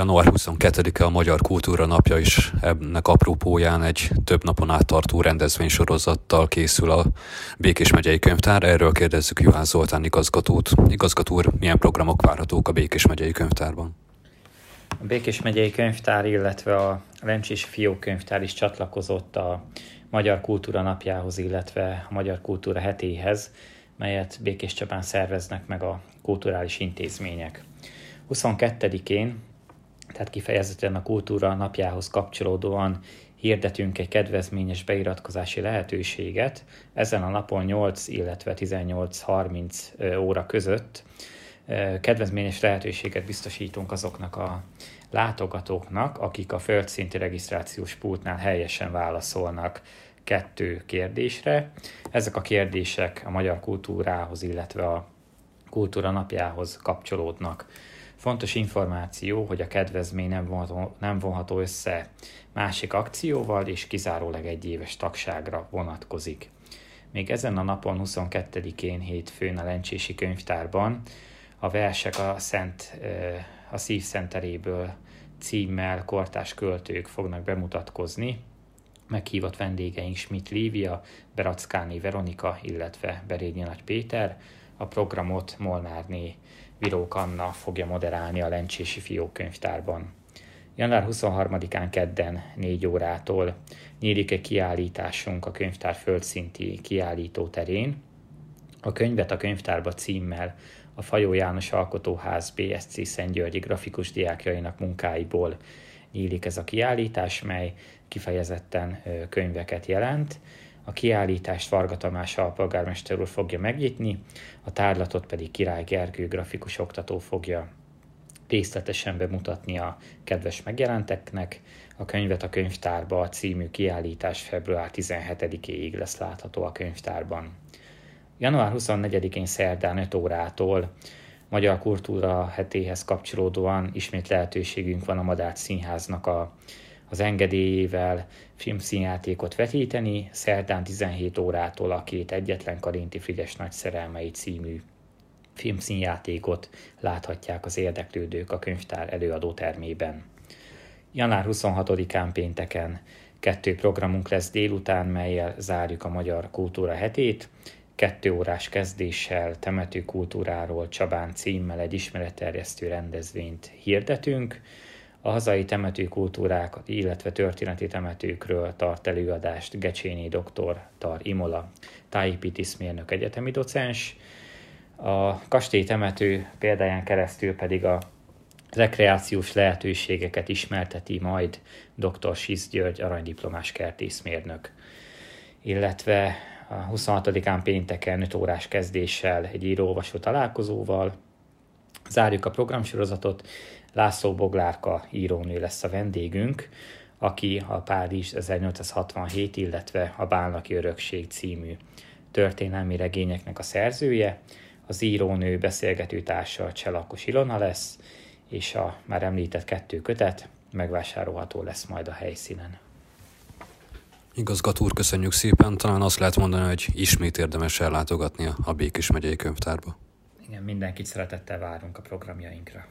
Január 22-e a Magyar Kultúra Napja is ennek apropóján egy több napon át tartó rendezvénysorozattal készül a Békés megyei könyvtár. Erről kérdezzük Juhán Zoltán igazgatót. Igazgató úr, milyen programok várhatók a Békés megyei könyvtárban? A Békés megyei könyvtár, illetve a Lencsés Fiók könyvtár is csatlakozott a Magyar Kultúra Napjához, illetve a Magyar Kultúra hetéhez, melyet Békés Csapán szerveznek meg a kulturális intézmények. 22-én tehát kifejezetten a kultúra napjához kapcsolódóan hirdetünk egy kedvezményes beiratkozási lehetőséget. Ezen a napon 8, illetve 18.30 óra között kedvezményes lehetőséget biztosítunk azoknak a látogatóknak, akik a földszinti regisztrációs pultnál helyesen válaszolnak kettő kérdésre. Ezek a kérdések a magyar kultúrához, illetve a kultúra napjához kapcsolódnak. Fontos információ, hogy a kedvezmény nem vonható, nem vonható össze másik akcióval, és kizárólag egy éves tagságra vonatkozik. Még ezen a napon 22-én hétfőn a Lencsési könyvtárban a versek a, Szent, a Szív Szenteréből címmel kortás költők fognak bemutatkozni. Meghívott vendégeink Schmidt Lívia, Berackáni Veronika, illetve Berényi Nagy Péter. A programot Molnárné Virók Anna fogja moderálni a Lencsési Fiókönyvtárban. Január 23-án kedden 4 órától nyílik egy kiállításunk a könyvtár földszinti kiállító terén. A könyvet a könyvtárba címmel a Fajó János Alkotóház BSC Szentgyörgyi grafikus diákjainak munkáiból nyílik ez a kiállítás, mely kifejezetten könyveket jelent. A kiállítást Varga Tamás alpolgármester úr fogja megnyitni, a tárlatot pedig Király Gergő grafikus oktató fogja részletesen bemutatni a kedves megjelenteknek. A könyvet a könyvtárba a című kiállítás február 17-éig lesz látható a könyvtárban. Január 24-én szerdán 5 órától Magyar Kultúra hetéhez kapcsolódóan ismét lehetőségünk van a Madár Színháznak a az engedélyével filmszínjátékot vetíteni, szerdán 17 órától a két egyetlen Karinti Frigyes nagy szerelmei című filmszínjátékot láthatják az érdeklődők a könyvtár előadó termében. Január 26-án pénteken kettő programunk lesz délután, melyel zárjuk a Magyar Kultúra hetét, kettő órás kezdéssel temető kultúráról Csabán címmel egy ismeretterjesztő rendezvényt hirdetünk, a hazai temetőkultúrák, illetve történeti temetőkről tart előadást Gecsényi doktor Tar Imola, tájépítészmérnök egyetemi docens. A kastély temető példáján keresztül pedig a rekreációs lehetőségeket ismerteti majd dr. Sisz György aranydiplomás kertészmérnök. Illetve a 26-án pénteken 5 órás kezdéssel egy író találkozóval zárjuk a programsorozatot, László Boglárka írónő lesz a vendégünk, aki a Párizs 1867, illetve a Bálnaki Örökség című történelmi regényeknek a szerzője. Az írónő beszélgető társa Cselakos Ilona lesz, és a már említett kettő kötet megvásárolható lesz majd a helyszínen. Igazgató úr, köszönjük szépen. Talán azt lehet mondani, hogy ismét érdemes ellátogatni a Békés megyei könyvtárba. Igen, mindenkit szeretettel várunk a programjainkra.